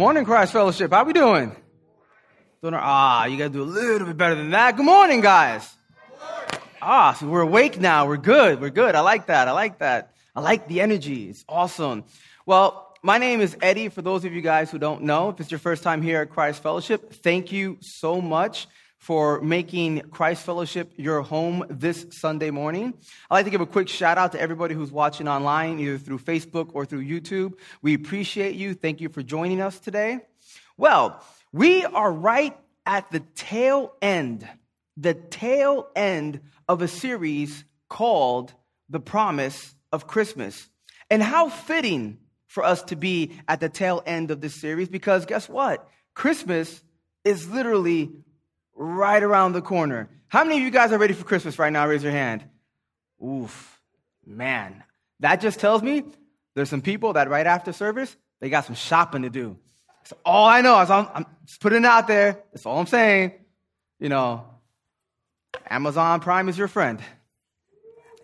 Morning, Christ Fellowship. How we doing? Doing our, ah, you gotta do a little bit better than that. Good morning, guys. Ah, so we're awake now. We're good. We're good. I like that. I like that. I like the energy. It's awesome. Well, my name is Eddie. For those of you guys who don't know, if it's your first time here at Christ Fellowship, thank you so much for making Christ Fellowship your home this Sunday morning. I'd like to give a quick shout out to everybody who's watching online, either through Facebook or through YouTube. We appreciate you. Thank you for joining us today. Well, we are right at the tail end, the tail end of a series called The Promise of Christmas. And how fitting for us to be at the tail end of this series because guess what? Christmas is literally right around the corner. How many of you guys are ready for Christmas right now? Raise your hand. Oof, man. That just tells me there's some people that right after service, they got some shopping to do. That's all I know. I'm, just putting it out there. That's all I'm saying. You know, Amazon Prime is your friend.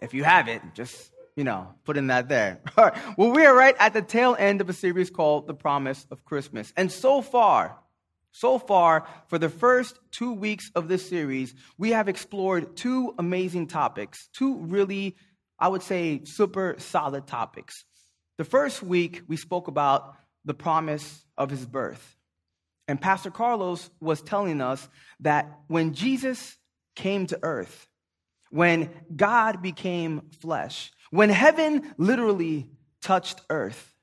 If you have it, just, you know, putting that there. All right. Well, we are right at the tail end of a series called The Promise of Christmas. And so far, so far, for the first two weeks of this series, we have explored two amazing topics, two really, I would say, super solid topics. The first week, we spoke about the promise of his birth. And Pastor Carlos was telling us that when Jesus came to earth, when God became flesh, when heaven literally touched earth,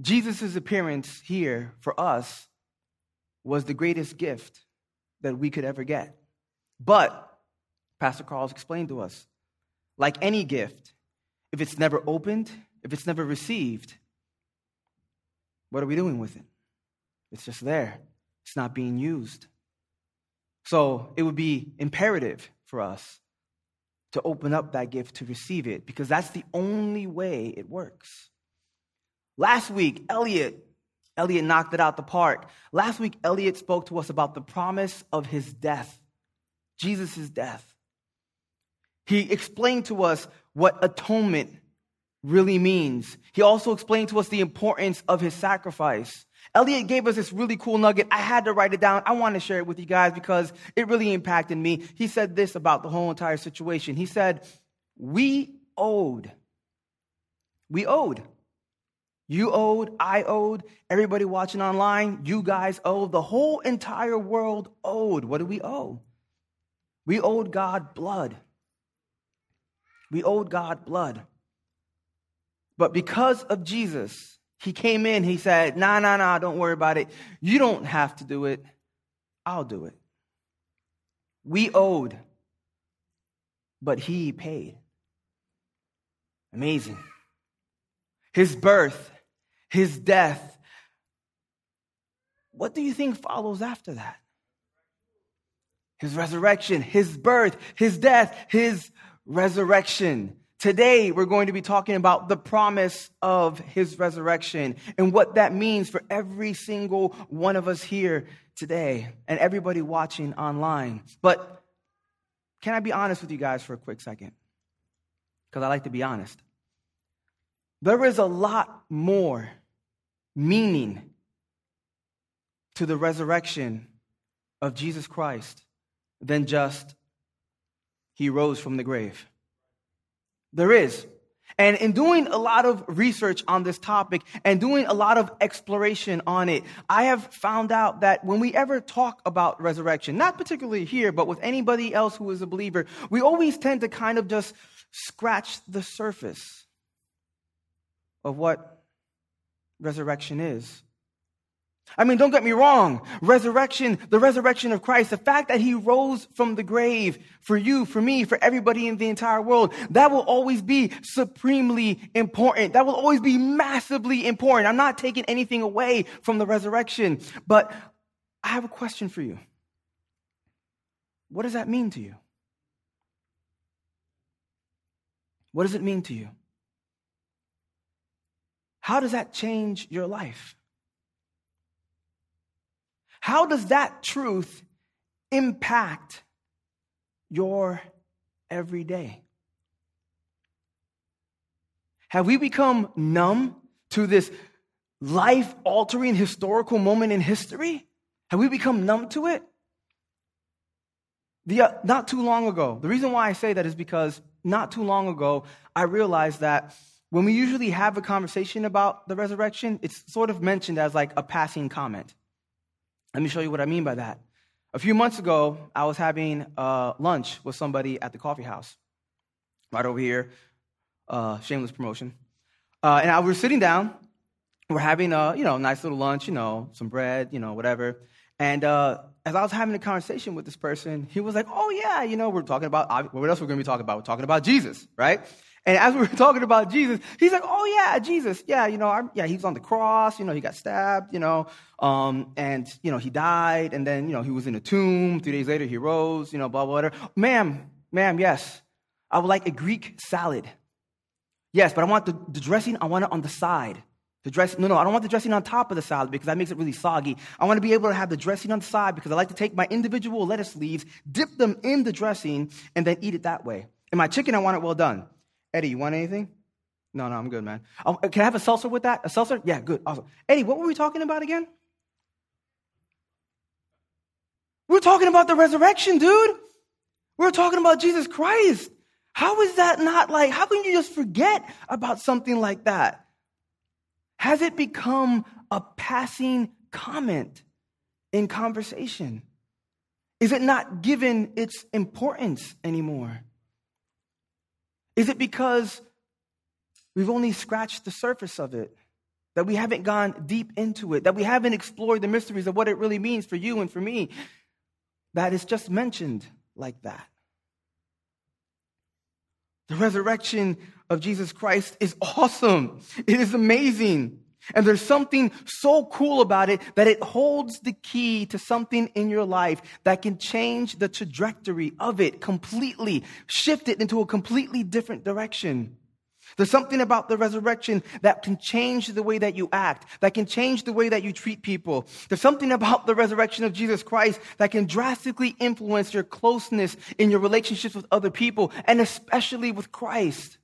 Jesus' appearance here for us was the greatest gift that we could ever get. But, Pastor Carlos explained to us, like any gift, if it's never opened, if it's never received, what are we doing with it? It's just there, it's not being used. So it would be imperative for us to open up that gift to receive it because that's the only way it works. Last week, Elliot Elliot knocked it out the park. Last week, Elliot spoke to us about the promise of his death, Jesus' death. He explained to us what atonement really means. He also explained to us the importance of his sacrifice. Elliot gave us this really cool nugget. I had to write it down. I want to share it with you guys because it really impacted me. He said this about the whole entire situation. He said, We owed. We owed. You owed, I owed, everybody watching online, you guys owed, the whole entire world owed. What do we owe? We owed God blood. We owed God blood. But because of Jesus, he came in, he said, Nah, nah, nah, don't worry about it. You don't have to do it. I'll do it. We owed, but he paid. Amazing. His birth his death. What do you think follows after that? His resurrection, his birth, his death, his resurrection. Today, we're going to be talking about the promise of his resurrection and what that means for every single one of us here today and everybody watching online. But can I be honest with you guys for a quick second? Because I like to be honest. There is a lot more meaning to the resurrection of Jesus Christ than just he rose from the grave. There is. And in doing a lot of research on this topic and doing a lot of exploration on it, I have found out that when we ever talk about resurrection, not particularly here, but with anybody else who is a believer, we always tend to kind of just scratch the surface of what resurrection is. I mean, don't get me wrong. Resurrection, the resurrection of Christ, the fact that he rose from the grave for you, for me, for everybody in the entire world, that will always be supremely important. That will always be massively important. I'm not taking anything away from the resurrection, but I have a question for you. What does that mean to you? What does it mean to you? How does that change your life? How does that truth impact your everyday? Have we become numb to this life altering historical moment in history? Have we become numb to it? The, uh, not too long ago, the reason why I say that is because not too long ago, I realized that when we usually have a conversation about the resurrection, it's sort of mentioned as like a passing comment. Let me show you what I mean by that. A few months ago, I was having uh, lunch with somebody at the coffee house, right over here. Uh, shameless promotion. Uh, and I was sitting down. We're having a you know nice little lunch, you know, some bread, you know, whatever. And uh, as I was having a conversation with this person, he was like, "Oh yeah, you know, we're talking about what else we're going to be talking about? We're talking about Jesus, right?" And as we were talking about Jesus, he's like, "Oh yeah, Jesus, yeah, you know, I, yeah, he was on the cross, you know, he got stabbed, you know, um, and you know, he died, and then you know, he was in a tomb. Three days later, he rose, you know, blah blah blah. Ma'am, ma'am, yes, I would like a Greek salad. Yes, but I want the, the dressing. I want it on the side. The dressing, no, no, I don't want the dressing on top of the salad because that makes it really soggy. I want to be able to have the dressing on the side because I like to take my individual lettuce leaves, dip them in the dressing, and then eat it that way. And my chicken, I want it well done. Eddie, you want anything? No, no, I'm good, man. Oh, can I have a seltzer with that? A seltzer? Yeah, good. Awesome. Eddie, what were we talking about again? We're talking about the resurrection, dude. We're talking about Jesus Christ. How is that not like, how can you just forget about something like that? Has it become a passing comment in conversation? Is it not given its importance anymore? Is it because we've only scratched the surface of it? That we haven't gone deep into it? That we haven't explored the mysteries of what it really means for you and for me? That is just mentioned like that. The resurrection of Jesus Christ is awesome. It is amazing. And there's something so cool about it that it holds the key to something in your life that can change the trajectory of it completely, shift it into a completely different direction. There's something about the resurrection that can change the way that you act, that can change the way that you treat people. There's something about the resurrection of Jesus Christ that can drastically influence your closeness in your relationships with other people, and especially with Christ.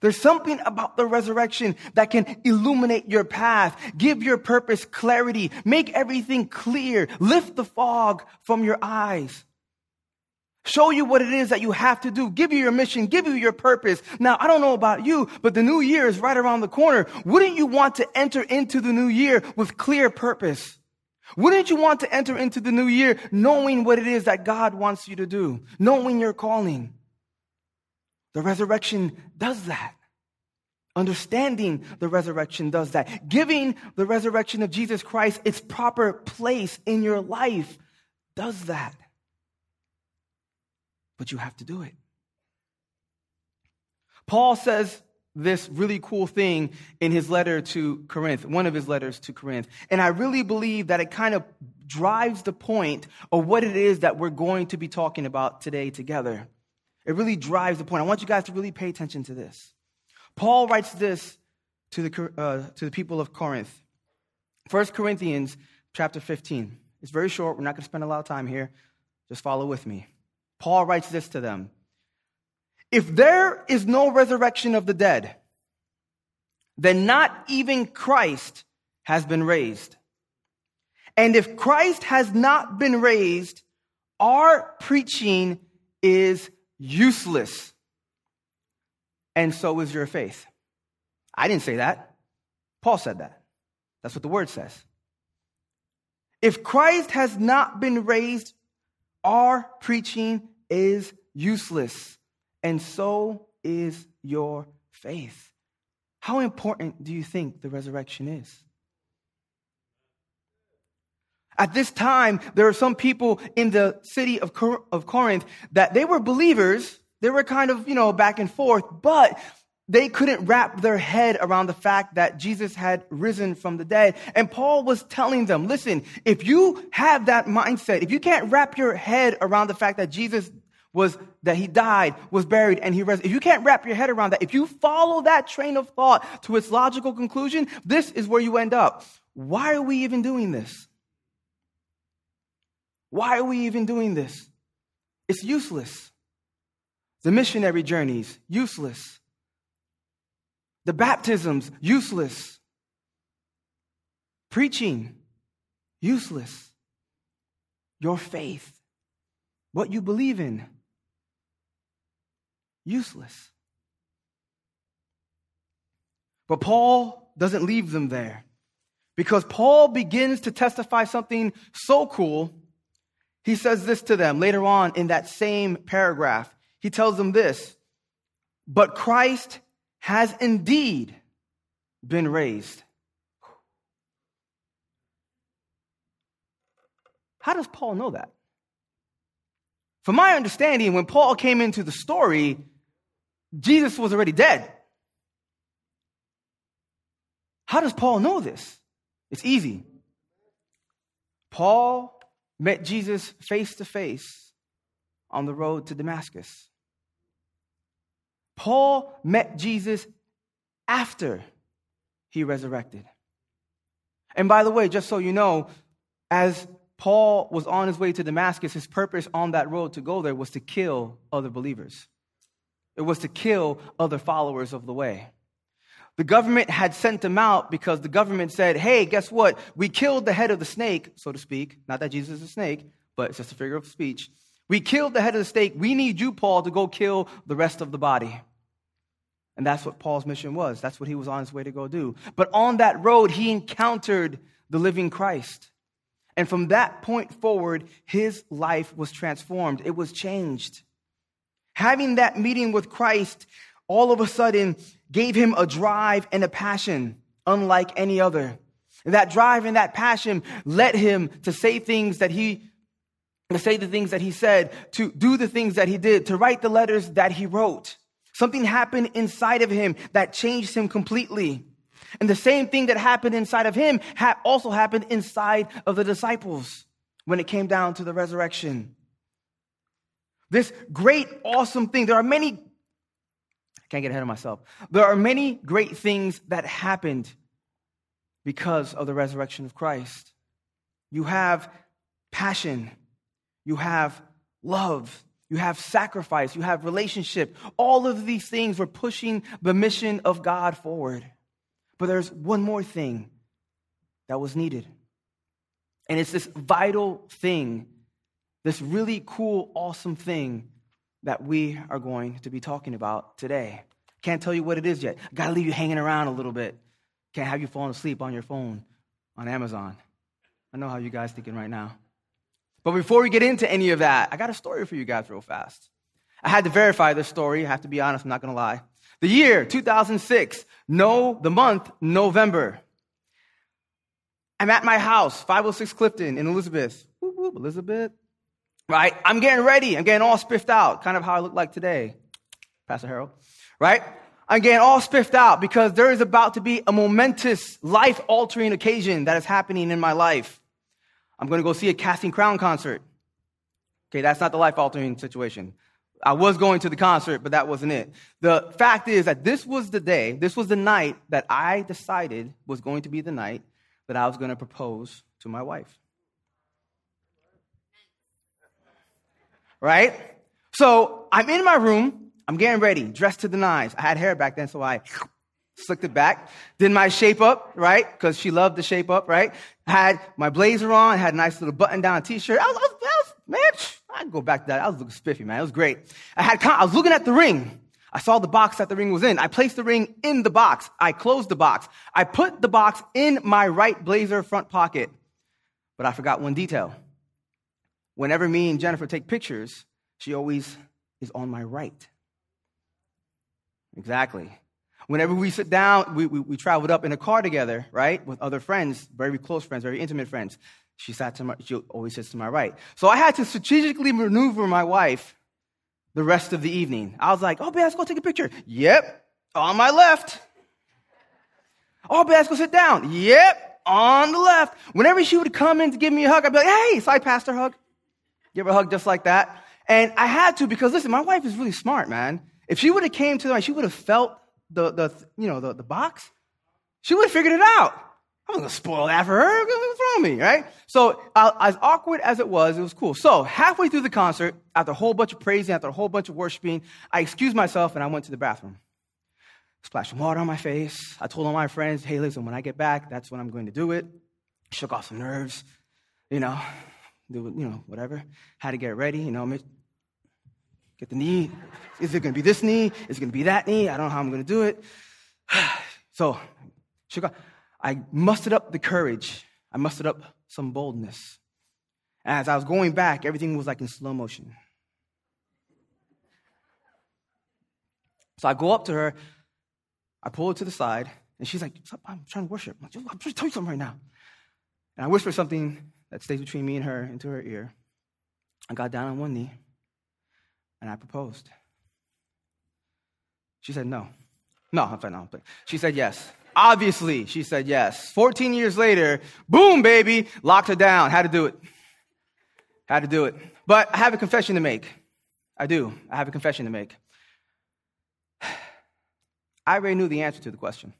There's something about the resurrection that can illuminate your path, give your purpose clarity, make everything clear, lift the fog from your eyes. Show you what it is that you have to do, give you your mission, give you your purpose. Now, I don't know about you, but the new year is right around the corner. Wouldn't you want to enter into the new year with clear purpose? Wouldn't you want to enter into the new year knowing what it is that God wants you to do, knowing your calling? The resurrection does that. Understanding the resurrection does that. Giving the resurrection of Jesus Christ its proper place in your life does that. But you have to do it. Paul says this really cool thing in his letter to Corinth, one of his letters to Corinth. And I really believe that it kind of drives the point of what it is that we're going to be talking about today together. It really drives the point. I want you guys to really pay attention to this. Paul writes this to the, uh, to the people of Corinth. 1 Corinthians chapter 15. It's very short. We're not going to spend a lot of time here. Just follow with me. Paul writes this to them If there is no resurrection of the dead, then not even Christ has been raised. And if Christ has not been raised, our preaching is useless. And so is your faith. I didn't say that. Paul said that. That's what the word says. If Christ has not been raised, our preaching is useless, and so is your faith. How important do you think the resurrection is? At this time, there are some people in the city of, Cor- of Corinth that they were believers. They were kind of, you know, back and forth, but they couldn't wrap their head around the fact that Jesus had risen from the dead. And Paul was telling them, listen, if you have that mindset, if you can't wrap your head around the fact that Jesus was, that he died, was buried, and he rose, if you can't wrap your head around that, if you follow that train of thought to its logical conclusion, this is where you end up. Why are we even doing this? Why are we even doing this? It's useless. The missionary journeys, useless. The baptisms, useless. Preaching, useless. Your faith, what you believe in, useless. But Paul doesn't leave them there because Paul begins to testify something so cool. He says this to them later on in that same paragraph. He tells them this But Christ has indeed been raised. How does Paul know that? From my understanding, when Paul came into the story, Jesus was already dead. How does Paul know this? It's easy. Paul met Jesus face to face on the road to Damascus. Paul met Jesus after he resurrected. And by the way, just so you know, as Paul was on his way to Damascus, his purpose on that road to go there was to kill other believers. It was to kill other followers of the way. The government had sent him out because the government said, hey, guess what? We killed the head of the snake, so to speak. Not that Jesus is a snake, but it's just a figure of speech. We killed the head of the snake. We need you, Paul, to go kill the rest of the body. And that's what Paul's mission was. That's what he was on his way to go do. But on that road, he encountered the living Christ. And from that point forward, his life was transformed. It was changed. Having that meeting with Christ all of a sudden gave him a drive and a passion unlike any other. And that drive and that passion led him to say things that he to say the things that he said, to do the things that he did, to write the letters that he wrote. Something happened inside of him that changed him completely. And the same thing that happened inside of him ha- also happened inside of the disciples when it came down to the resurrection. This great, awesome thing. There are many, can't get ahead of myself. There are many great things that happened because of the resurrection of Christ. You have passion, you have love, you have sacrifice, you have relationship. All of these things were pushing the mission of God forward. But there's one more thing that was needed. And it's this vital thing, this really cool, awesome thing that we are going to be talking about today. Can't tell you what it is yet. Gotta leave you hanging around a little bit. Can't have you falling asleep on your phone on Amazon. I know how you guys thinking right now. But before we get into any of that, I got a story for you guys real fast. I had to verify this story. I have to be honest, I'm not to lie. The year 2006, no, the month November. I'm at my house, 506 Clifton in Elizabeth. Whoop, whoop, Elizabeth. Right? I'm getting ready. I'm getting all spiffed out, kind of how I look like today, Pastor Harold. Right? I'm getting all spiffed out because there is about to be a momentous, life altering occasion that is happening in my life. I'm going to go see a Casting Crown concert. Okay, that's not the life altering situation. I was going to the concert, but that wasn't it. The fact is that this was the day, this was the night that I decided was going to be the night that I was going to propose to my wife. Right? So I'm in my room, I'm getting ready, dressed to the nines. I had hair back then, so I slicked it back. Did my shape up, right? Because she loved the shape up, right? Had my blazer on, had a nice little button down t shirt. I was, I was, I was, man, I go back to that. I was looking spiffy, man. It was great. I had, I was looking at the ring. I saw the box that the ring was in. I placed the ring in the box. I closed the box. I put the box in my right blazer front pocket. But I forgot one detail. Whenever me and Jennifer take pictures, she always is on my right. Exactly. Whenever we sit down, we, we, we traveled up in a car together, right, with other friends, very close friends, very intimate friends. She sat to my, she always sits to my right. So I had to strategically maneuver my wife the rest of the evening. I was like, oh, babe, let's go take a picture. Yep, on my left. Oh, babe, let's go sit down. Yep, on the left. Whenever she would come in to give me a hug, I'd be like, hey, so I passed her hug. Give her a hug just like that. And I had to because listen, my wife is really smart, man. If she would have came to the, she would have felt the, the you know, the, the box. She would have figured it out. I wasn't gonna spoil that for her. What's wrong with me, right? So, uh, as awkward as it was, it was cool. So, halfway through the concert, after a whole bunch of praising, after a whole bunch of worshiping, I excused myself and I went to the bathroom. Splashed some water on my face. I told all my friends, hey, listen, when I get back, that's when I'm going to do it. Shook off some nerves, you know, do, you know, whatever. Had to get ready, you know, get the knee. Is it going to be this knee? Is it going to be that knee? I don't know how I'm going to do it. so. I mustered up the courage. I mustered up some boldness. As I was going back, everything was like in slow motion. So I go up to her, I pull her to the side, and she's like, I'm trying to worship. I'm, like, I'm trying to tell you something right now. And I whisper something that stays between me and her into her ear. I got down on one knee, and I proposed. She said no. No, I'm fine, no. But she said yes. Obviously, she said yes. 14 years later, boom, baby, locked her down. Had to do it. Had to do it. But I have a confession to make. I do. I have a confession to make. I already knew the answer to the question.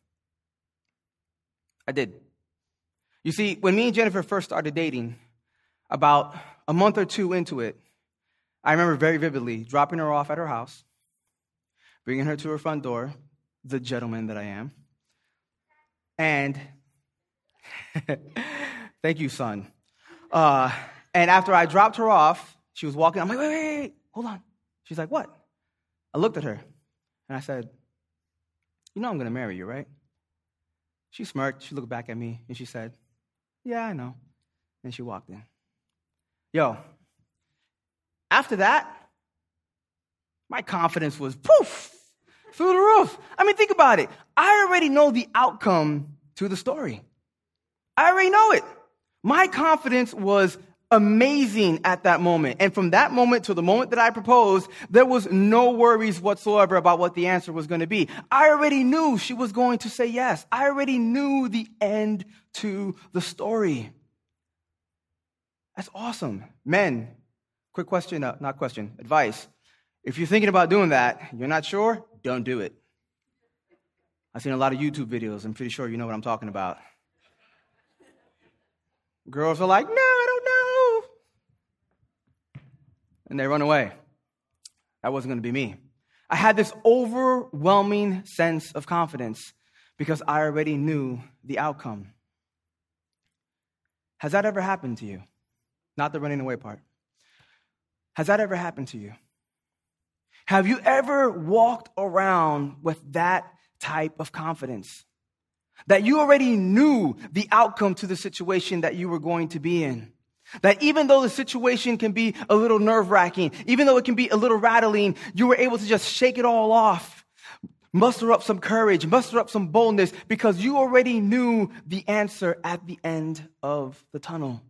I did. You see, when me and Jennifer first started dating, about a month or two into it, I remember very vividly dropping her off at her house, bringing her to her front door, the gentleman that I am, and thank you, son. Uh, and after I dropped her off, she was walking. I'm like, wait, wait, wait, hold on. She's like, what? I looked at her and I said, You know I'm going to marry you, right? She smirked. She looked back at me and she said, Yeah, I know. And she walked in. Yo, after that, my confidence was poof through the roof. I mean, think about it. I already know the outcome to the story. I already know it. My confidence was amazing at that moment. And from that moment to the moment that I proposed, there was no worries whatsoever about what the answer was going to be. I already knew she was going to say yes. I already knew the end to the story. That's awesome. Men, quick question, uh, not question, advice. If you're thinking about doing that, you're not sure, don't do it. I've seen a lot of YouTube videos. I'm pretty sure you know what I'm talking about. Girls are like, no, I don't know. And they run away. That wasn't going to be me. I had this overwhelming sense of confidence because I already knew the outcome. Has that ever happened to you? Not the running away part. Has that ever happened to you? Have you ever walked around with that type of confidence? That you already knew the outcome to the situation that you were going to be in. That even though the situation can be a little nerve wracking, even though it can be a little rattling, you were able to just shake it all off. Muster up some courage, muster up some boldness because you already knew the answer at the end of the tunnel.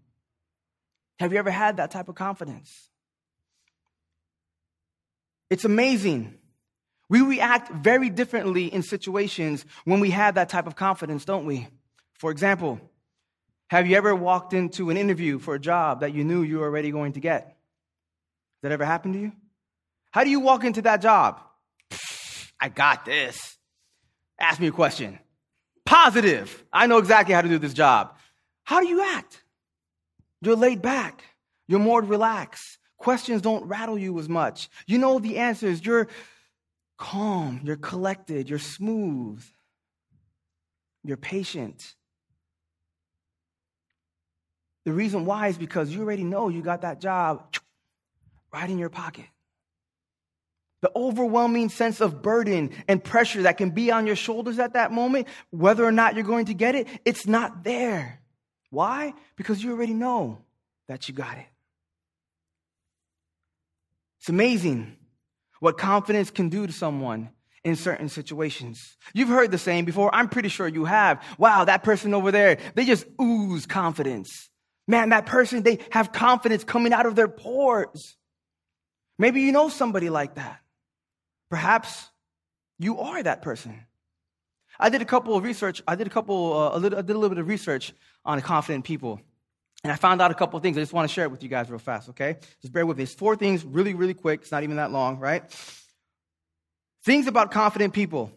Have you ever had that type of confidence? It's amazing. We react very differently in situations when we have that type of confidence, don't we? For example, have you ever walked into an interview for a job that you knew you were already going to get? That ever happened to you? How do you walk into that job? I got this. Ask me a question. Positive. I know exactly how to do this job. How do you act? You're laid back. You're more relaxed. Questions don't rattle you as much. You know the answers. You're calm. You're collected. You're smooth. You're patient. The reason why is because you already know you got that job right in your pocket. The overwhelming sense of burden and pressure that can be on your shoulders at that moment, whether or not you're going to get it, it's not there. Why? Because you already know that you got it. It's amazing what confidence can do to someone in certain situations. You've heard the saying before. I'm pretty sure you have. Wow, that person over there, they just ooze confidence. Man, that person, they have confidence coming out of their pores. Maybe you know somebody like that. Perhaps you are that person. I did a couple of research. I did a couple, uh, a little, I did a little bit of research on confident people. And I found out a couple of things. I just want to share it with you guys real fast, okay? Just bear with me. It's four things, really, really quick. It's not even that long, right? Things about confident people.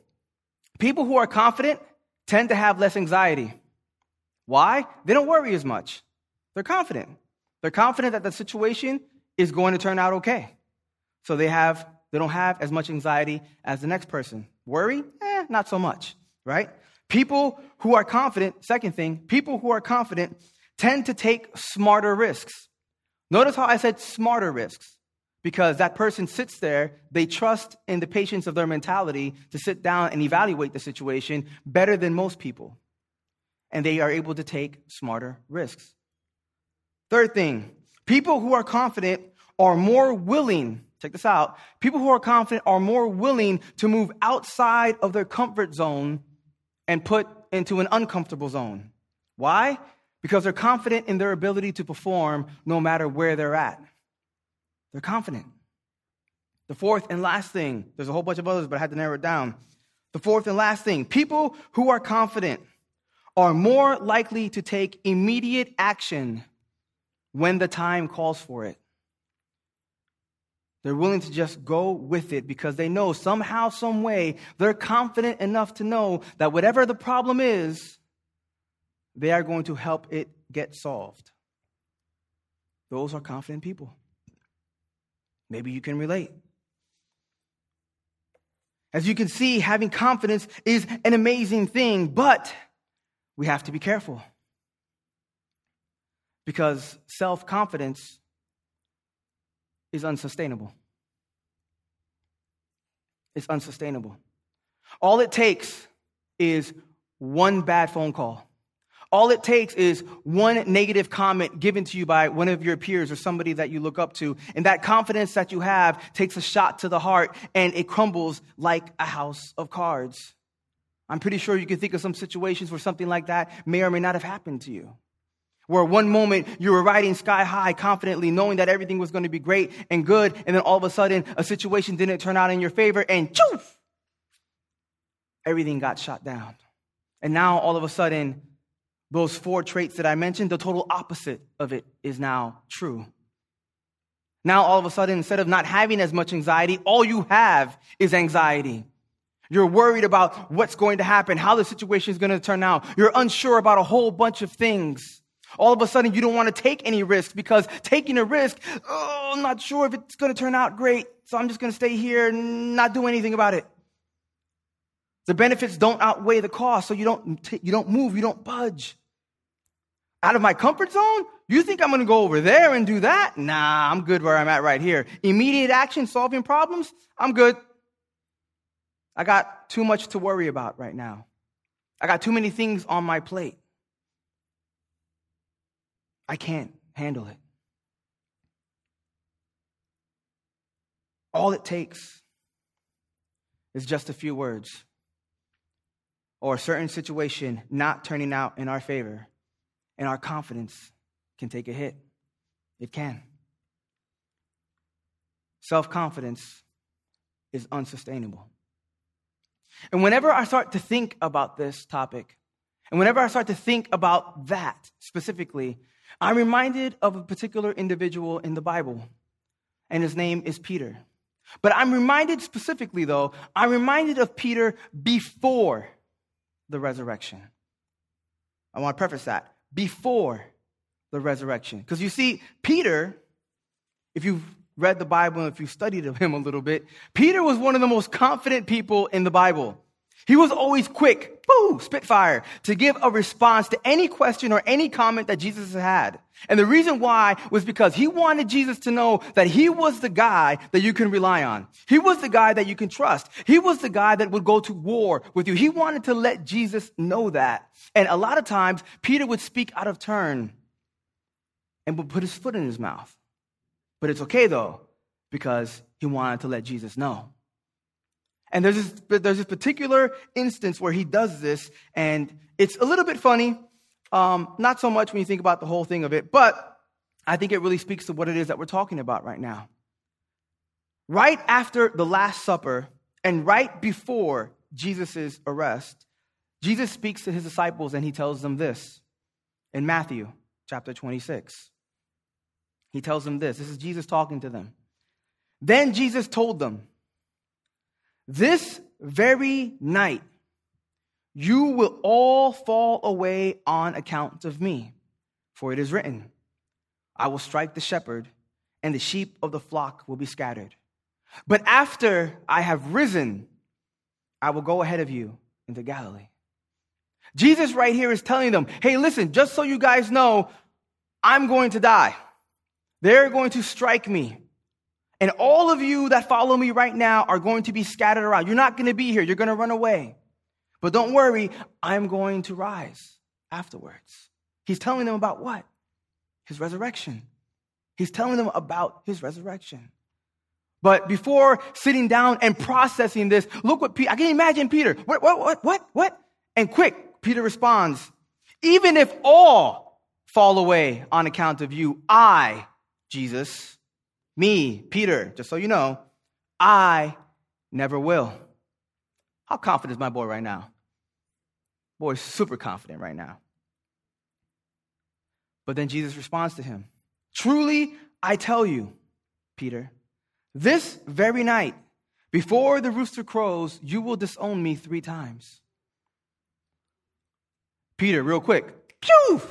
People who are confident tend to have less anxiety. Why? They don't worry as much. They're confident. They're confident that the situation is going to turn out okay. So they have they don't have as much anxiety as the next person. Worry? Eh, not so much, right? People who are confident, second thing, people who are confident tend to take smarter risks. Notice how I said smarter risks because that person sits there, they trust in the patience of their mentality to sit down and evaluate the situation better than most people. And they are able to take smarter risks. Third thing, people who are confident are more willing, check this out, people who are confident are more willing to move outside of their comfort zone and put into an uncomfortable zone. Why? Because they're confident in their ability to perform no matter where they're at. They're confident. The fourth and last thing, there's a whole bunch of others, but I had to narrow it down. The fourth and last thing people who are confident are more likely to take immediate action when the time calls for it. They're willing to just go with it because they know somehow, some way, they're confident enough to know that whatever the problem is, they are going to help it get solved. Those are confident people. Maybe you can relate. As you can see, having confidence is an amazing thing, but we have to be careful. Because self confidence is unsustainable. It's unsustainable. All it takes is one bad phone call all it takes is one negative comment given to you by one of your peers or somebody that you look up to. And that confidence that you have takes a shot to the heart and it crumbles like a house of cards. I'm pretty sure you can think of some situations where something like that may or may not have happened to you. Where one moment you were riding sky high confidently, knowing that everything was going to be great and good, and then all of a sudden a situation didn't turn out in your favor, and choof, everything got shot down. And now all of a sudden, those four traits that I mentioned, the total opposite of it is now true. Now, all of a sudden, instead of not having as much anxiety, all you have is anxiety. You're worried about what's going to happen, how the situation is going to turn out. You're unsure about a whole bunch of things. All of a sudden, you don't want to take any risks because taking a risk, oh, I'm not sure if it's going to turn out great, so I'm just going to stay here and not do anything about it. The benefits don't outweigh the cost, so you don't, you don't move, you don't budge out of my comfort zone? You think I'm going to go over there and do that? Nah, I'm good where I'm at right here. Immediate action, solving problems? I'm good. I got too much to worry about right now. I got too many things on my plate. I can't handle it. All it takes is just a few words or a certain situation not turning out in our favor and our confidence can take a hit. It can. Self confidence is unsustainable. And whenever I start to think about this topic, and whenever I start to think about that specifically, I'm reminded of a particular individual in the Bible, and his name is Peter. But I'm reminded specifically, though, I'm reminded of Peter before the resurrection. I want to preface that before the resurrection. Because you see, Peter, if you've read the Bible and if you've studied him a little bit, Peter was one of the most confident people in the Bible. He was always quick, boo, spitfire, to give a response to any question or any comment that Jesus had. And the reason why was because he wanted Jesus to know that he was the guy that you can rely on. He was the guy that you can trust. He was the guy that would go to war with you. He wanted to let Jesus know that. And a lot of times, Peter would speak out of turn and would put his foot in his mouth. But it's okay though, because he wanted to let Jesus know. And there's this, there's this particular instance where he does this, and it's a little bit funny. Um, not so much when you think about the whole thing of it, but I think it really speaks to what it is that we're talking about right now. Right after the Last Supper and right before Jesus' arrest, Jesus speaks to his disciples and he tells them this in Matthew chapter 26. He tells them this. This is Jesus talking to them. Then Jesus told them, This very night you will all fall away on account of me. For it is written, I will strike the shepherd, and the sheep of the flock will be scattered. But after I have risen, I will go ahead of you into Galilee. Jesus, right here, is telling them, hey, listen, just so you guys know, I'm going to die. They're going to strike me. And all of you that follow me right now are going to be scattered around. You're not going to be here. You're going to run away. But don't worry, I'm going to rise afterwards. He's telling them about what? His resurrection. He's telling them about his resurrection. But before sitting down and processing this, look what Peter, I can imagine Peter. What, what, what, what, what? And quick, Peter responds, even if all fall away on account of you, I Jesus, me, Peter, just so you know, I never will. How confident is my boy right now? Boy, super confident right now. But then Jesus responds to him Truly, I tell you, Peter, this very night, before the rooster crows, you will disown me three times. Peter, real quick, pew!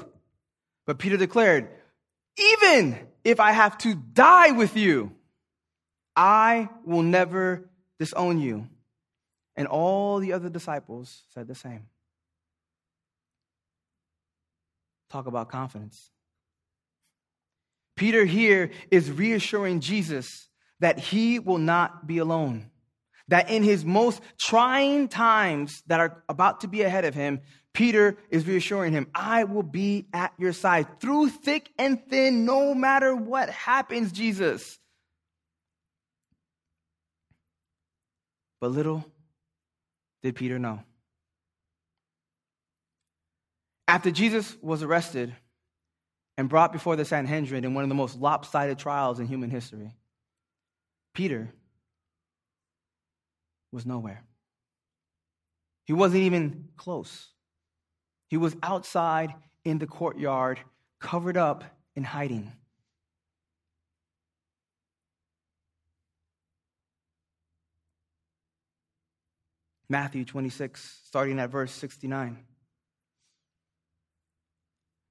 But Peter declared, Even if I have to die with you, I will never disown you. And all the other disciples said the same. Talk about confidence. Peter here is reassuring Jesus that he will not be alone. That in his most trying times that are about to be ahead of him, Peter is reassuring him, I will be at your side through thick and thin, no matter what happens, Jesus. But little did Peter know. After Jesus was arrested and brought before the Sanhedrin in one of the most lopsided trials in human history, Peter was nowhere. He wasn't even close. He was outside in the courtyard, covered up in hiding. Matthew 26, starting at verse 69.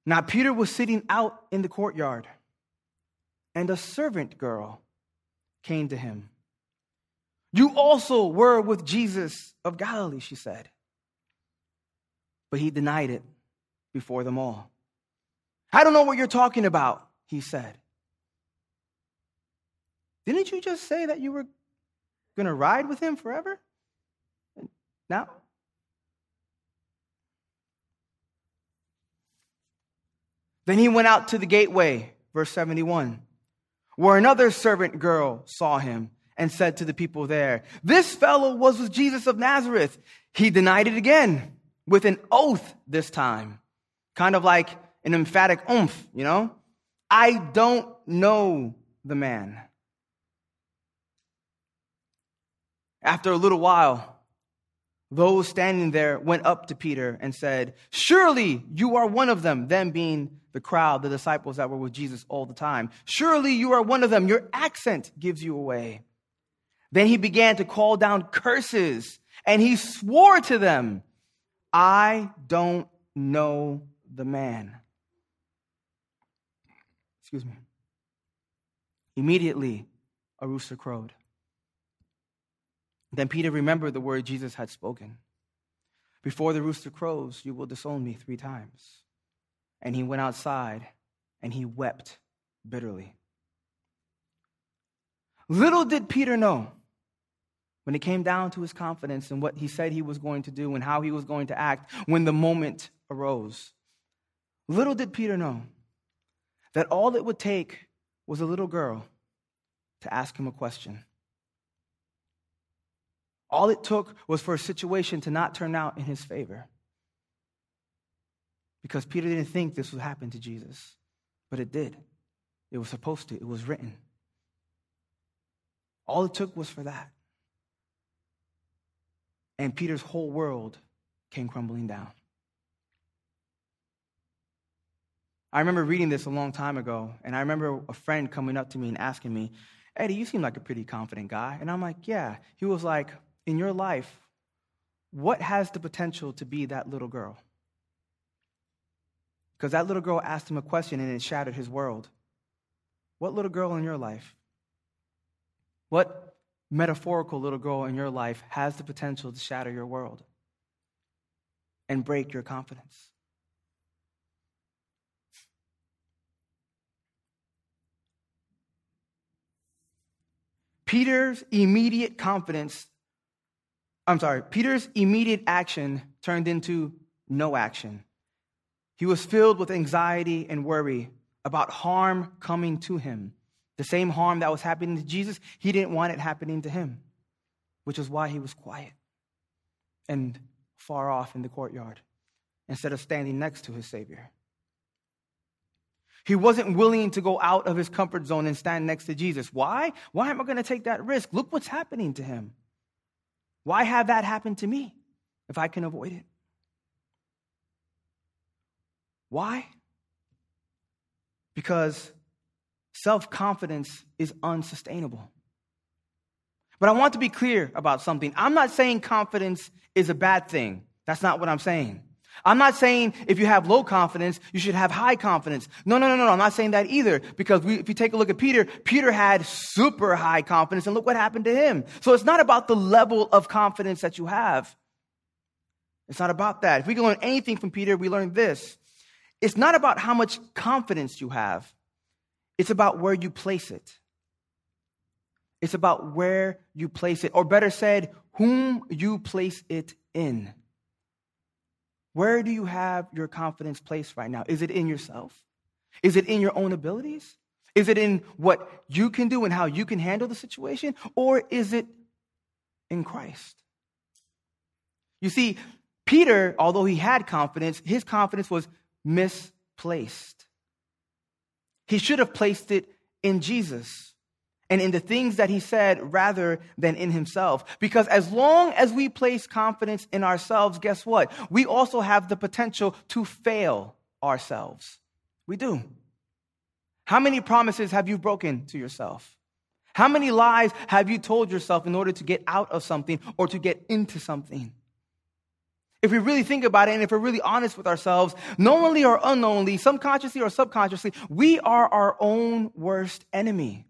Now, Peter was sitting out in the courtyard, and a servant girl came to him. You also were with Jesus of Galilee, she said. But he denied it before them all. I don't know what you're talking about, he said. Didn't you just say that you were going to ride with him forever? Now? Then he went out to the gateway, verse 71, where another servant girl saw him and said to the people there, This fellow was with Jesus of Nazareth. He denied it again with an oath this time, kind of like an emphatic oomph, you know? I don't know the man. After a little while, those standing there went up to Peter and said, Surely you are one of them, them being the crowd, the disciples that were with Jesus all the time. Surely you are one of them. Your accent gives you away. Then he began to call down curses and he swore to them, I don't know the man. Excuse me. Immediately, a rooster crowed. Then Peter remembered the word Jesus had spoken Before the rooster crows, you will disown me three times. And he went outside and he wept bitterly. Little did Peter know when it came down to his confidence and what he said he was going to do and how he was going to act when the moment arose. Little did Peter know that all it would take was a little girl to ask him a question. All it took was for a situation to not turn out in his favor. Because Peter didn't think this would happen to Jesus, but it did. It was supposed to, it was written. All it took was for that. And Peter's whole world came crumbling down. I remember reading this a long time ago, and I remember a friend coming up to me and asking me, Eddie, you seem like a pretty confident guy. And I'm like, yeah. He was like, in your life, what has the potential to be that little girl? Because that little girl asked him a question and it shattered his world. What little girl in your life? What metaphorical little girl in your life has the potential to shatter your world and break your confidence? Peter's immediate confidence, I'm sorry, Peter's immediate action turned into no action. He was filled with anxiety and worry about harm coming to him. The same harm that was happening to Jesus, he didn't want it happening to him, which is why he was quiet and far off in the courtyard instead of standing next to his Savior. He wasn't willing to go out of his comfort zone and stand next to Jesus. Why? Why am I going to take that risk? Look what's happening to him. Why have that happen to me if I can avoid it? Why? Because self confidence is unsustainable. But I want to be clear about something. I'm not saying confidence is a bad thing. That's not what I'm saying. I'm not saying if you have low confidence, you should have high confidence. No, no, no, no. I'm not saying that either. Because we, if you take a look at Peter, Peter had super high confidence, and look what happened to him. So it's not about the level of confidence that you have. It's not about that. If we can learn anything from Peter, we learn this. It's not about how much confidence you have, it's about where you place it. It's about where you place it, or better said, whom you place it in. Where do you have your confidence placed right now? Is it in yourself? Is it in your own abilities? Is it in what you can do and how you can handle the situation? Or is it in Christ? You see, Peter, although he had confidence, his confidence was misplaced. He should have placed it in Jesus and in the things that he said rather than in himself. Because as long as we place confidence in ourselves, guess what? We also have the potential to fail ourselves. We do. How many promises have you broken to yourself? How many lies have you told yourself in order to get out of something or to get into something? If we really think about it and if we're really honest with ourselves, knowingly or unknowingly, subconsciously or subconsciously, we are our own worst enemy.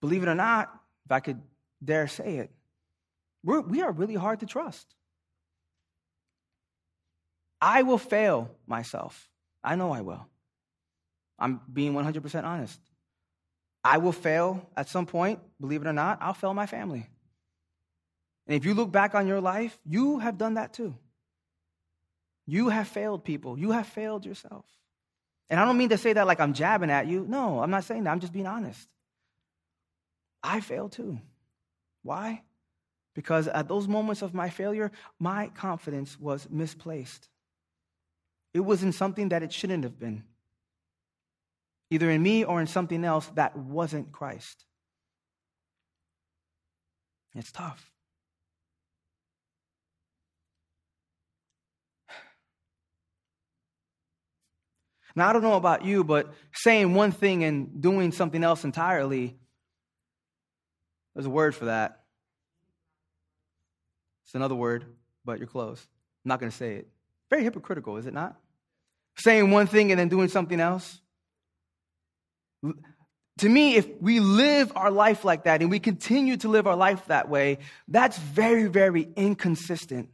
Believe it or not, if I could dare say it, we're, we are really hard to trust. I will fail myself. I know I will. I'm being 100% honest. I will fail at some point, believe it or not, I'll fail my family. And if you look back on your life, you have done that too. You have failed people, you have failed yourself. And I don't mean to say that like I'm jabbing at you. No, I'm not saying that. I'm just being honest. I failed too. Why? Because at those moments of my failure, my confidence was misplaced. It was in something that it shouldn't have been, either in me or in something else that wasn't Christ. It's tough. Now, I don't know about you, but saying one thing and doing something else entirely there's a word for that. It's another word, but you're close. I'm not going to say it. Very hypocritical, is it not? Saying one thing and then doing something else. To me, if we live our life like that and we continue to live our life that way, that's very, very inconsistent.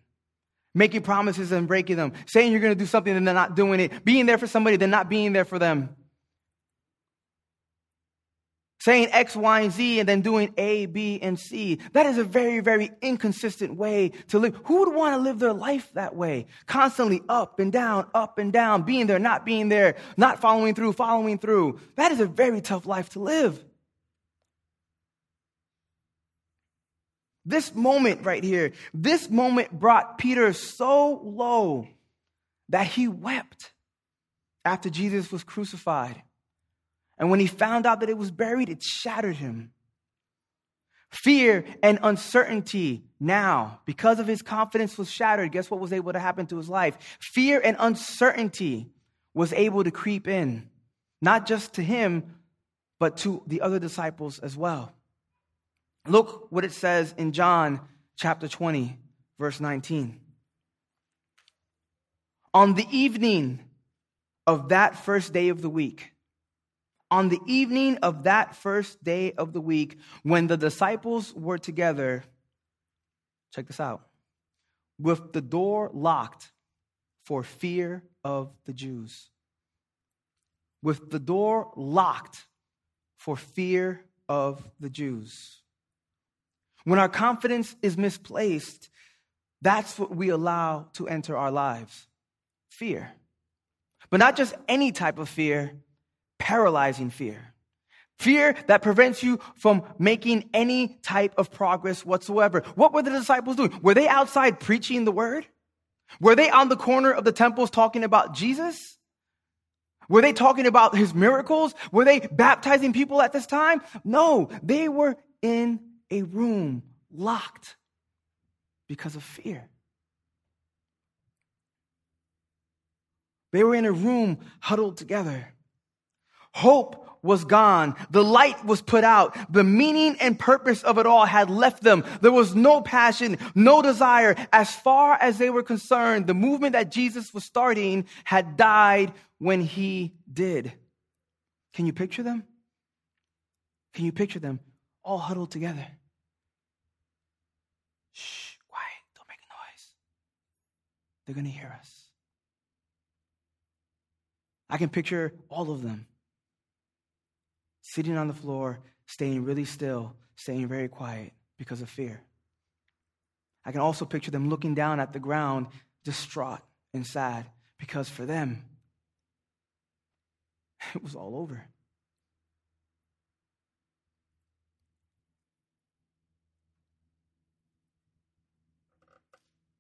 Making promises and breaking them, saying you're going to do something and then not doing it, being there for somebody, then not being there for them saying X, Y, and Z and then doing A, B, and C. That is a very, very inconsistent way to live. Who would want to live their life that way? Constantly up and down, up and down, being there, not being there, not following through, following through. That is a very tough life to live. This moment right here, this moment brought Peter so low that he wept after Jesus was crucified. And when he found out that it was buried, it shattered him. Fear and uncertainty now, because of his confidence was shattered, guess what was able to happen to his life? Fear and uncertainty was able to creep in, not just to him, but to the other disciples as well. Look what it says in John chapter 20, verse 19. On the evening of that first day of the week, on the evening of that first day of the week, when the disciples were together, check this out, with the door locked for fear of the Jews. With the door locked for fear of the Jews. When our confidence is misplaced, that's what we allow to enter our lives fear. But not just any type of fear, paralyzing fear. Fear that prevents you from making any type of progress whatsoever. What were the disciples doing? Were they outside preaching the word? Were they on the corner of the temples talking about Jesus? Were they talking about his miracles? Were they baptizing people at this time? No, they were in a room locked because of fear. They were in a room huddled together. Hope was gone. The light was put out. The meaning and purpose of it all had left them. There was no passion, no desire. As far as they were concerned, the movement that Jesus was starting had died when he did. Can you picture them? Can you picture them all huddled together? Shh, quiet, don't make a noise. They're going to hear us. I can picture all of them sitting on the floor, staying really still, staying very quiet because of fear. I can also picture them looking down at the ground, distraught and sad, because for them, it was all over.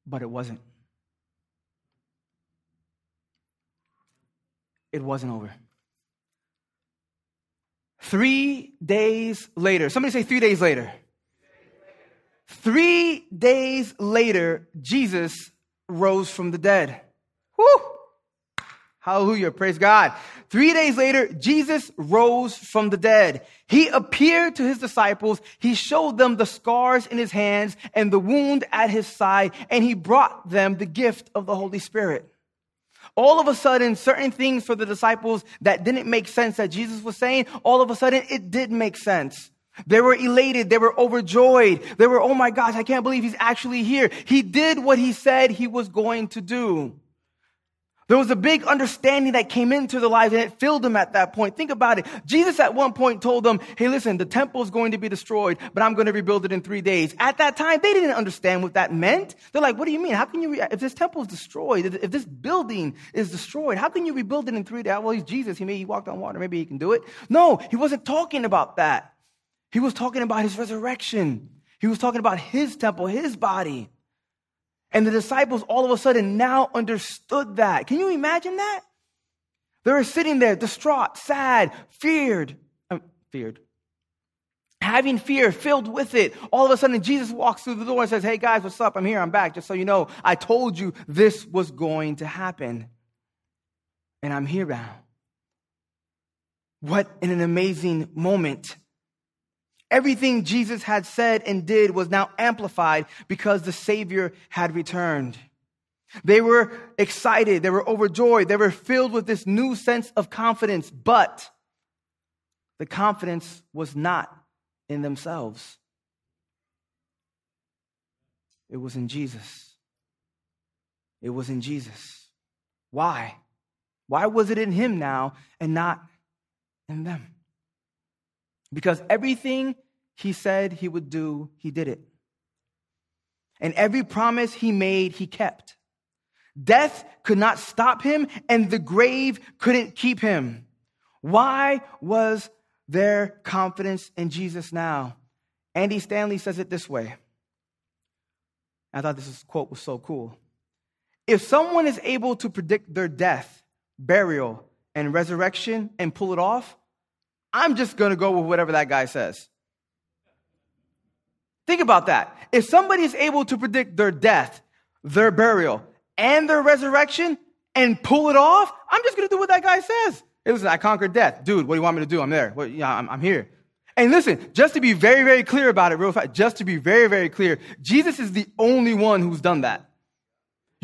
But it wasn't. It wasn't over. Three days later, somebody say three days later. Three days later, Jesus rose from the dead. Woo! Hallelujah. Praise God. Three days later, Jesus rose from the dead. He appeared to his disciples. He showed them the scars in his hands and the wound at his side, and he brought them the gift of the Holy Spirit all of a sudden, certain things for the disciples that didn't make sense that Jesus was saying, all of a sudden it did make sense. They were elated. They were overjoyed. They were, oh my gosh, I can't believe he's actually here. He did what he said he was going to do. There was a big understanding that came into their lives and it filled them at that point. Think about it. Jesus at one point told them, Hey, listen, the temple is going to be destroyed, but I'm going to rebuild it in three days. At that time, they didn't understand what that meant. They're like, What do you mean? How can you, re- if this temple is destroyed, if this building is destroyed, how can you rebuild it in three days? Well, he's Jesus. He maybe he walked on water. Maybe he can do it. No, he wasn't talking about that. He was talking about his resurrection. He was talking about his temple, his body. And the disciples all of a sudden now understood that. Can you imagine that? They were sitting there distraught, sad, feared, um, feared, having fear, filled with it. All of a sudden, Jesus walks through the door and says, Hey guys, what's up? I'm here. I'm back. Just so you know, I told you this was going to happen. And I'm here now. What an amazing moment. Everything Jesus had said and did was now amplified because the Savior had returned. They were excited. They were overjoyed. They were filled with this new sense of confidence, but the confidence was not in themselves. It was in Jesus. It was in Jesus. Why? Why was it in him now and not in them? Because everything he said he would do, he did it. And every promise he made, he kept. Death could not stop him, and the grave couldn't keep him. Why was there confidence in Jesus now? Andy Stanley says it this way I thought this quote was so cool. If someone is able to predict their death, burial, and resurrection and pull it off, I'm just going to go with whatever that guy says. Think about that. If somebody is able to predict their death, their burial, and their resurrection and pull it off, I'm just going to do what that guy says. Hey, listen, I conquered death. Dude, what do you want me to do? I'm there. Well, yeah, I'm, I'm here. And listen, just to be very, very clear about it, real fast, just to be very, very clear, Jesus is the only one who's done that.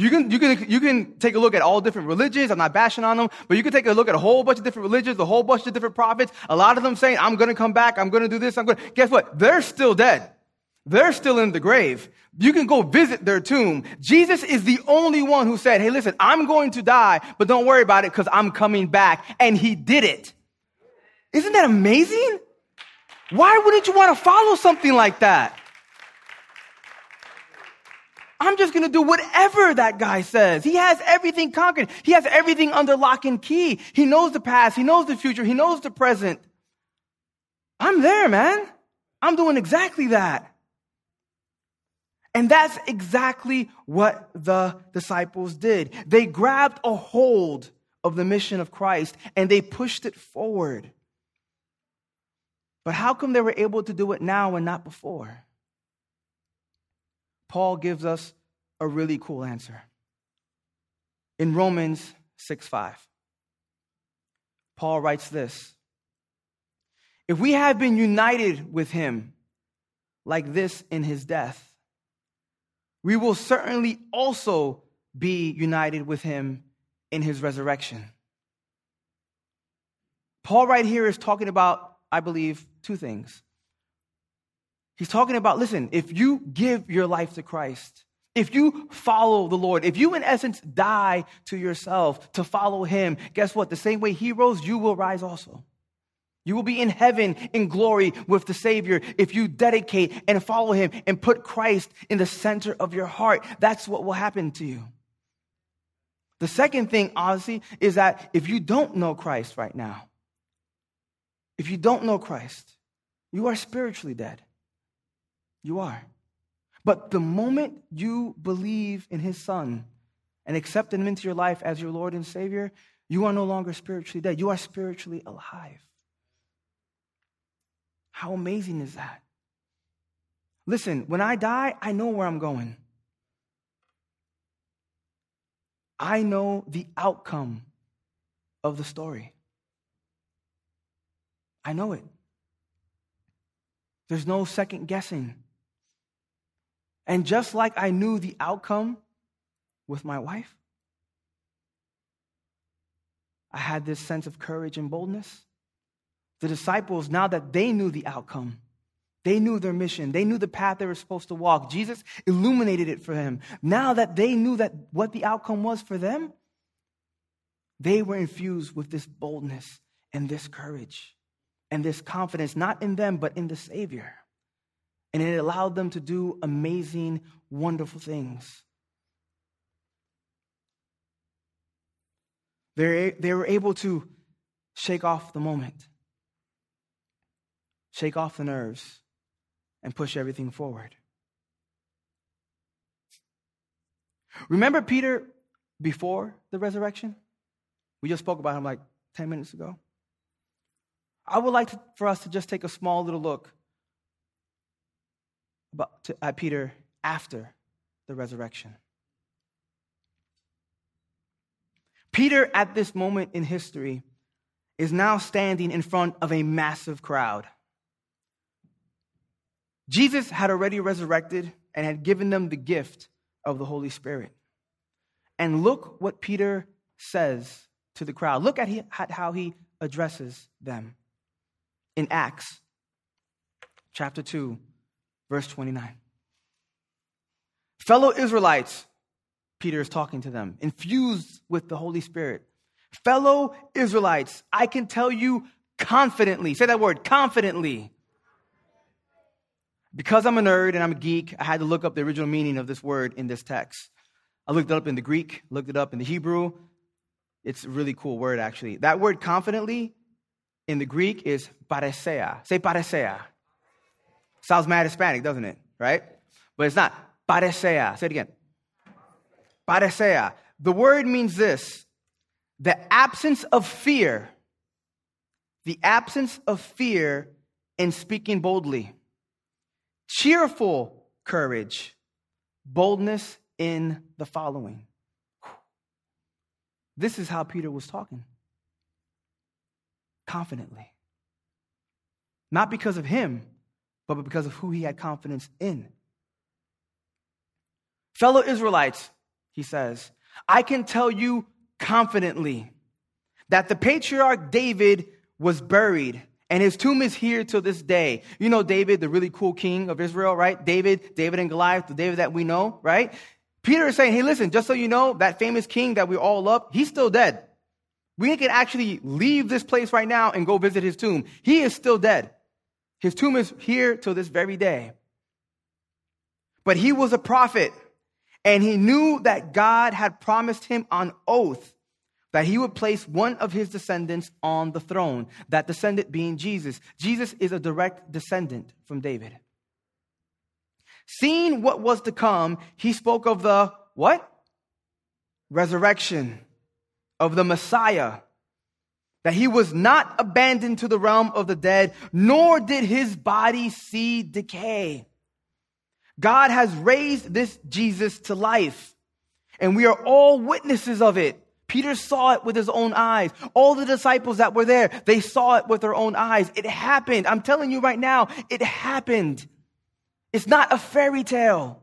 You can, you can, you can take a look at all different religions. I'm not bashing on them, but you can take a look at a whole bunch of different religions, a whole bunch of different prophets. A lot of them saying, I'm going to come back. I'm going to do this. I'm going to, guess what? They're still dead. They're still in the grave. You can go visit their tomb. Jesus is the only one who said, Hey, listen, I'm going to die, but don't worry about it because I'm coming back. And he did it. Isn't that amazing? Why wouldn't you want to follow something like that? I'm just going to do whatever that guy says. He has everything conquered. He has everything under lock and key. He knows the past. He knows the future. He knows the present. I'm there, man. I'm doing exactly that. And that's exactly what the disciples did. They grabbed a hold of the mission of Christ and they pushed it forward. But how come they were able to do it now and not before? Paul gives us a really cool answer. In Romans 6 5, Paul writes this If we have been united with him like this in his death, we will certainly also be united with him in his resurrection. Paul, right here, is talking about, I believe, two things. He's talking about, listen, if you give your life to Christ, if you follow the Lord, if you, in essence, die to yourself to follow Him, guess what? The same way He rose, you will rise also. You will be in heaven in glory with the Savior if you dedicate and follow Him and put Christ in the center of your heart. That's what will happen to you. The second thing, honestly, is that if you don't know Christ right now, if you don't know Christ, you are spiritually dead. You are. But the moment you believe in his son and accept him into your life as your Lord and Savior, you are no longer spiritually dead. You are spiritually alive. How amazing is that? Listen, when I die, I know where I'm going. I know the outcome of the story. I know it. There's no second guessing. And just like I knew the outcome with my wife, I had this sense of courage and boldness. The disciples, now that they knew the outcome, they knew their mission. They knew the path they were supposed to walk. Jesus illuminated it for them. Now that they knew that what the outcome was for them, they were infused with this boldness and this courage and this confidence, not in them, but in the Savior. And it allowed them to do amazing, wonderful things. They were able to shake off the moment, shake off the nerves, and push everything forward. Remember Peter before the resurrection? We just spoke about him like 10 minutes ago. I would like to, for us to just take a small little look about, to, at Peter after the resurrection. Peter, at this moment in history, is now standing in front of a massive crowd. Jesus had already resurrected and had given them the gift of the Holy Spirit. And look what Peter says to the crowd. Look at, at how he addresses them in Acts chapter 2, verse 29. Fellow Israelites, Peter is talking to them, infused with the Holy Spirit. Fellow Israelites, I can tell you confidently, say that word, confidently. Because I'm a nerd and I'm a geek, I had to look up the original meaning of this word in this text. I looked it up in the Greek, looked it up in the Hebrew. It's a really cool word, actually. That word confidently in the Greek is parrhesia. Say parrhesia. Sounds mad Hispanic, doesn't it? Right? But it's not. Parrhesia. Say it again. Parrhesia. The word means this the absence of fear. The absence of fear in speaking boldly. Cheerful courage. Boldness in the following. This is how Peter was talking. Confidently. Not because of him, but because of who he had confidence in. Fellow Israelites, he says, I can tell you confidently that the patriarch David was buried and his tomb is here till this day. You know David, the really cool king of Israel, right? David, David and Goliath, the David that we know, right? Peter is saying, hey, listen, just so you know, that famous king that we all love, he's still dead. We can actually leave this place right now and go visit his tomb. He is still dead. His tomb is here till this very day. But he was a prophet, and he knew that God had promised him on oath that he would place one of his descendants on the throne, that descendant being Jesus. Jesus is a direct descendant from David. Seeing what was to come, he spoke of the what? Resurrection of the Messiah that he was not abandoned to the realm of the dead, nor did his body see decay. God has raised this Jesus to life, and we are all witnesses of it. Peter saw it with his own eyes. All the disciples that were there, they saw it with their own eyes. It happened. I'm telling you right now, it happened. It's not a fairy tale.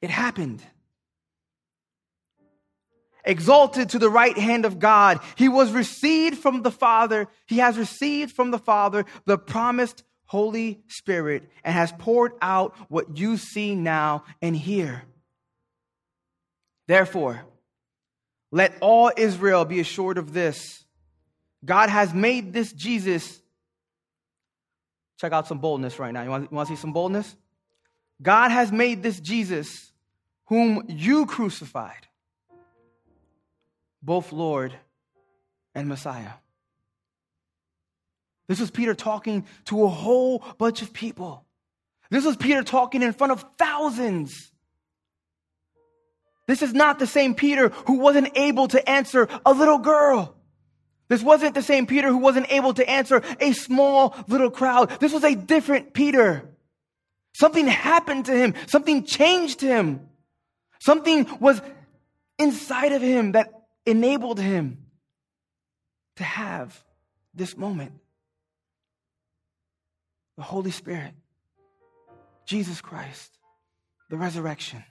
It happened exalted to the right hand of God. He was received from the Father. He has received from the Father the promised Holy Spirit and has poured out what you see now and hear. Therefore, let all Israel be assured of this God has made this Jesus. Check out some boldness right now. You want, you want to see some boldness? God has made this Jesus, whom you crucified both Lord and Messiah. This was Peter talking to a whole bunch of people. This was Peter talking in front of thousands. This is not the same Peter who wasn't able to answer a little girl. This wasn't the same Peter who wasn't able to answer a small little crowd. This was a different Peter. Something happened to him. Something changed him. Something was inside of him that enabled him to have this moment. The Holy Spirit, Jesus Christ, the resurrection.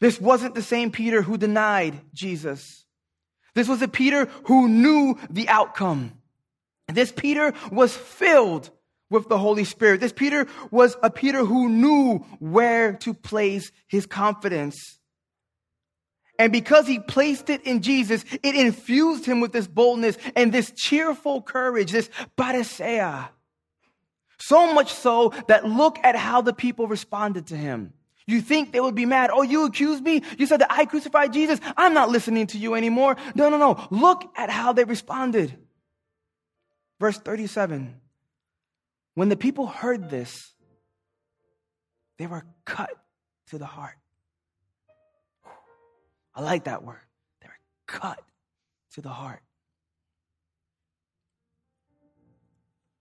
This wasn't the same Peter who denied Jesus. This was a Peter who knew the outcome. This Peter was filled with the Holy Spirit. This Peter was a Peter who knew where to place his confidence. And because he placed it in Jesus, it infused him with this boldness and this cheerful courage, this parrhesia. So much so that look at how the people responded to him. You think they would be mad. Oh, you accused me? You said that I crucified Jesus? I'm not listening to you anymore. No, no, no. Look at how they responded. Verse 37. When the people heard this, they were cut to the heart. I like that word. They were cut to the heart.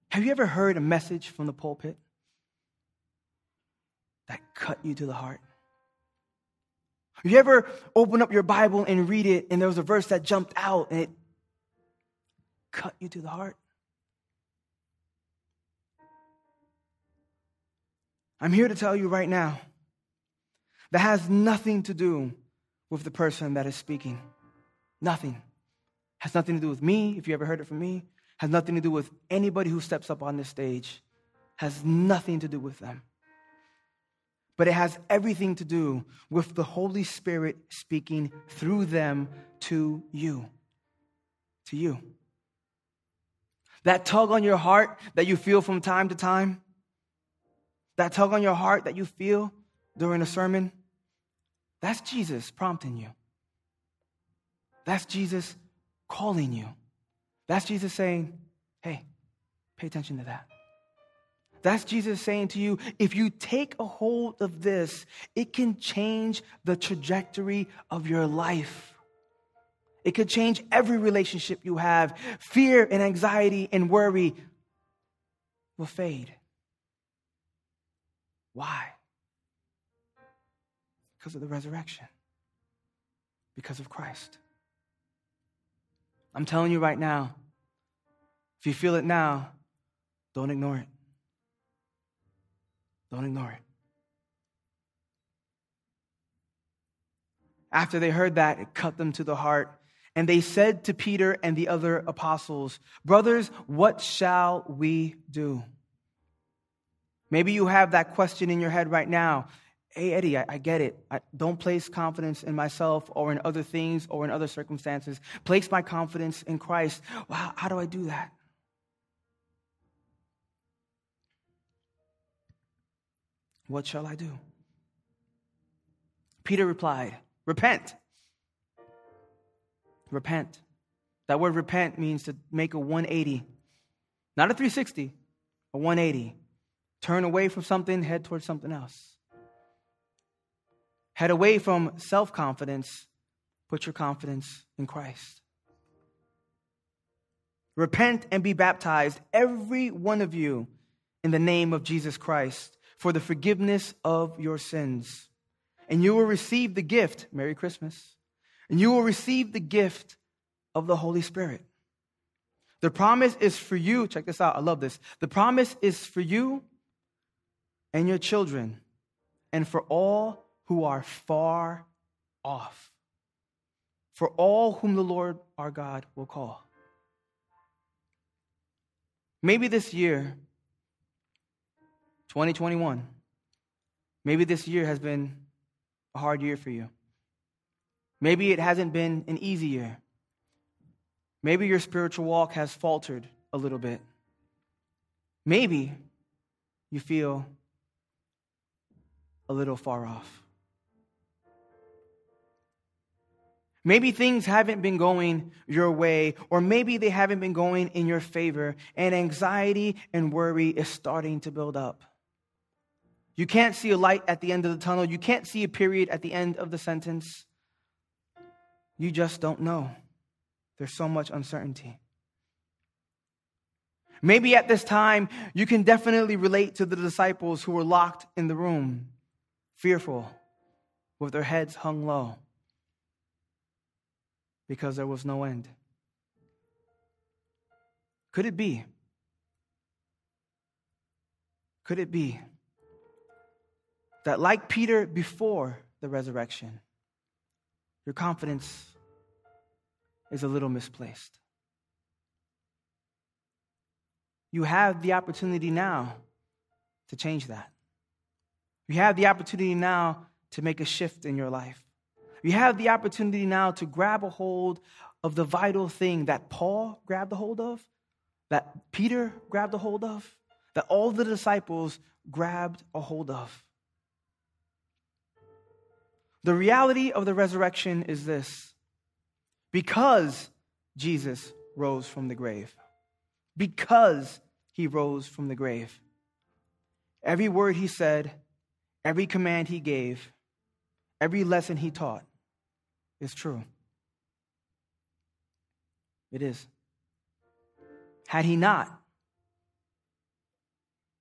Have you ever heard a message from the pulpit that cut you to the heart? Have you ever opened up your Bible and read it and there was a verse that jumped out and it cut you to the heart? I'm here to tell you right now that has nothing to do with the person that is speaking. Nothing. Has nothing to do with me, if you ever heard it from me. Has nothing to do with anybody who steps up on this stage. Has nothing to do with them. But it has everything to do with the Holy Spirit speaking through them to you. To you. That tug on your heart that you feel from time to time, that tug on your heart that you feel during a sermon, that's Jesus prompting you. That's Jesus calling you. That's Jesus saying, hey, pay attention to that. That's Jesus saying to you, if you take a hold of this, it can change the trajectory of your life. It could change every relationship you have. Fear and anxiety and worry will fade. Why? Because of the resurrection, because of Christ. I'm telling you right now, if you feel it now, don't ignore it. Don't ignore it. After they heard that, it cut them to the heart. And they said to Peter and the other apostles, Brothers, what shall we do? Maybe you have that question in your head right now. Hey, Eddie, I, I get it. I don't place confidence in myself or in other things or in other circumstances. Place my confidence in Christ. Wow, how do I do that? What shall I do? Peter replied, Repent. Repent. That word repent means to make a 180, not a 360, a 180. Turn away from something, head towards something else. Head away from self confidence, put your confidence in Christ. Repent and be baptized, every one of you, in the name of Jesus Christ for the forgiveness of your sins. And you will receive the gift, Merry Christmas, and you will receive the gift of the Holy Spirit. The promise is for you, check this out, I love this. The promise is for you and your children, and for all who are far off, for all whom the Lord our God will call. Maybe this year 2021. Maybe this year has been a hard year for you. Maybe it hasn't been an easy year. Maybe your spiritual walk has faltered a little bit. Maybe you feel a little far off. Maybe things haven't been going your way, or maybe they haven't been going in your favor, and anxiety and worry is starting to build up. You can't see a light at the end of the tunnel. You can't see a period at the end of the sentence. You just don't know. There's so much uncertainty. Maybe at this time, you can definitely relate to the disciples who were locked in the room, fearful, with their heads hung low, because there was no end. Could it be? Could it be that, like Peter before the resurrection, your confidence is a little misplaced. You have the opportunity now to change that. You have the opportunity now to make a shift in your life. You have the opportunity now to grab a hold of the vital thing that Paul grabbed a hold of, that Peter grabbed a hold of, that all the disciples grabbed a hold of. The reality of the resurrection is this. Because Jesus rose from the grave, because he rose from the grave, every word he said, every command he gave, every lesson he taught is true. It is. Had he not,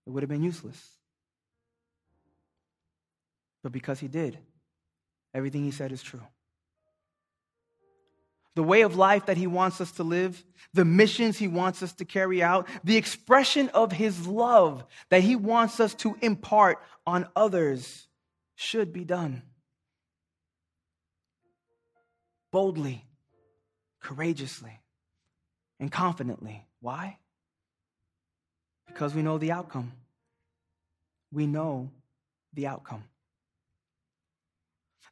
it would have been useless. But because he did, Everything he said is true. The way of life that he wants us to live, the missions he wants us to carry out, the expression of his love that he wants us to impart on others should be done. Boldly, courageously, and confidently. Why? Because we know the outcome. We know the outcome.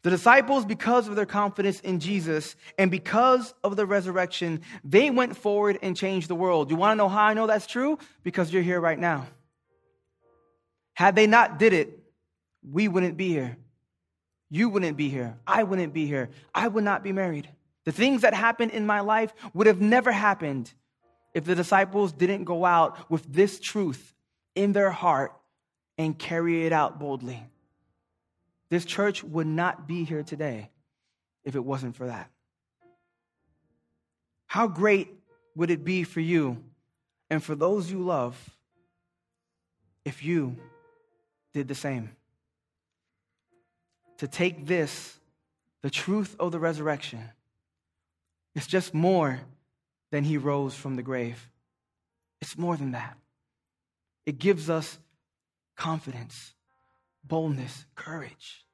The disciples, because of their confidence in Jesus and because of the resurrection, they went forward and changed the world. You want to know how I know that's true? Because you're here right now. Had they not did it, we wouldn't be here. You wouldn't be here. I wouldn't be here. I would not be married. The things that happened in my life would have never happened if the disciples didn't go out with this truth in their heart and carry it out boldly. This church would not be here today if it wasn't for that. How great would it be for you and for those you love if you did the same? To take this, the truth of the resurrection, it's just more than he rose from the grave. It's more than that. It gives us confidence, boldness, courage.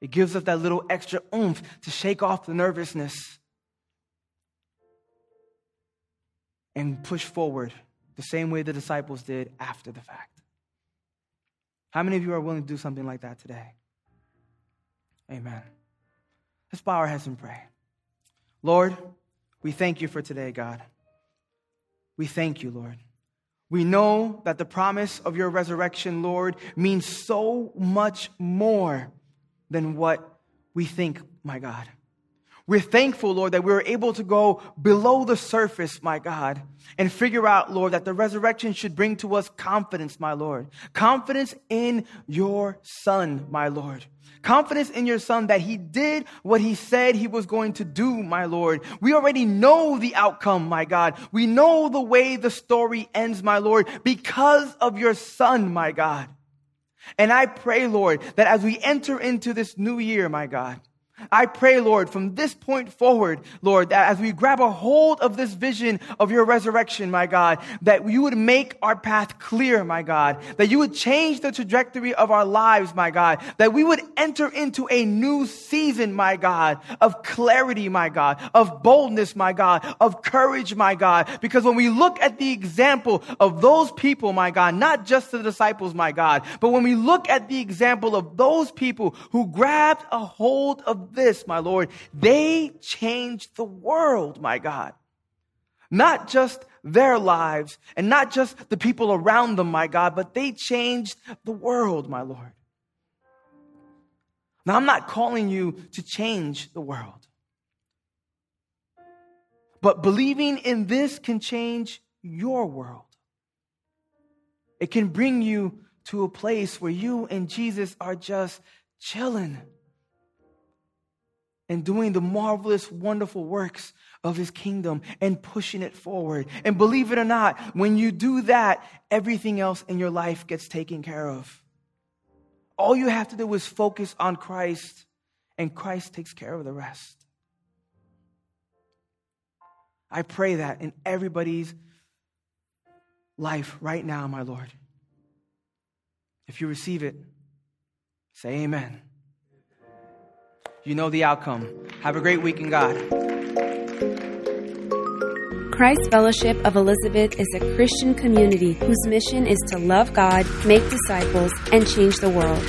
It gives us that little extra oomph to shake off the nervousness and push forward the same way the disciples did after the fact. How many of you are willing to do something like that today? Amen. Let's bow our heads and pray. Lord, we thank you for today, God. We thank you, Lord. We know that the promise of your resurrection, Lord, means so much more than what we think, my God. We're thankful, Lord, that we were able to go below the surface, my God, and figure out, Lord, that the resurrection should bring to us confidence, my Lord. Confidence in your Son, my Lord. Confidence in your Son that He did what He said He was going to do, my Lord. We already know the outcome, my God. We know the way the story ends, my Lord, because of your Son, my God. And I pray, Lord, that as we enter into this new year, my God, I pray, Lord, from this point forward, Lord, that as we grab a hold of this vision of your resurrection, my God, that you would make our path clear, my God, that you would change the trajectory of our lives, my God, that we would enter into a new season, my God, of clarity, my God, of boldness, my God, of courage, my God, because when we look at the example of those people, my God, not just the disciples, my God, but when we look at the example of those people who grabbed a hold of this, my Lord. They changed the world, my God. Not just their lives and not just the people around them, my God, but they changed the world, my Lord. Now, I'm not calling you to change the world, but believing in this can change your world. It can bring you to a place where you and Jesus are just chilling and doing the marvelous, wonderful works of his kingdom and pushing it forward. And believe it or not, when you do that, everything else in your life gets taken care of. All you have to do is focus on Christ, and Christ takes care of the rest. I pray that in everybody's life right now, my Lord. If you receive it, say amen you know the outcome. Have a great week in God. Christ Fellowship of Elizabeth is a Christian community whose mission is to love God, make disciples, and change the world.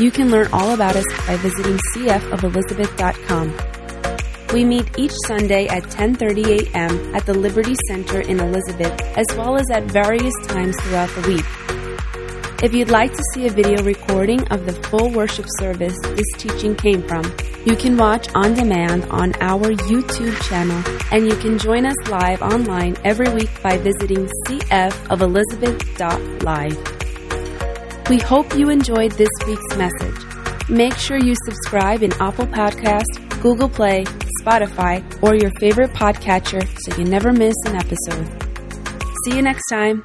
You can learn all about us by visiting cfofelizabeth.com. We meet each Sunday at 10:30 a.m. at the Liberty Center in Elizabeth, as well as at various times throughout the week. If you'd like to see a video recording of the full worship service this teaching came from, you can watch on demand on our YouTube channel, and you can join us live online every week by visiting cfofelizabeth.live. We hope you enjoyed this week's message. Make sure you subscribe in Apple Podcast, Google Play, Spotify, or your favorite podcatcher so you never miss an episode. See you next time.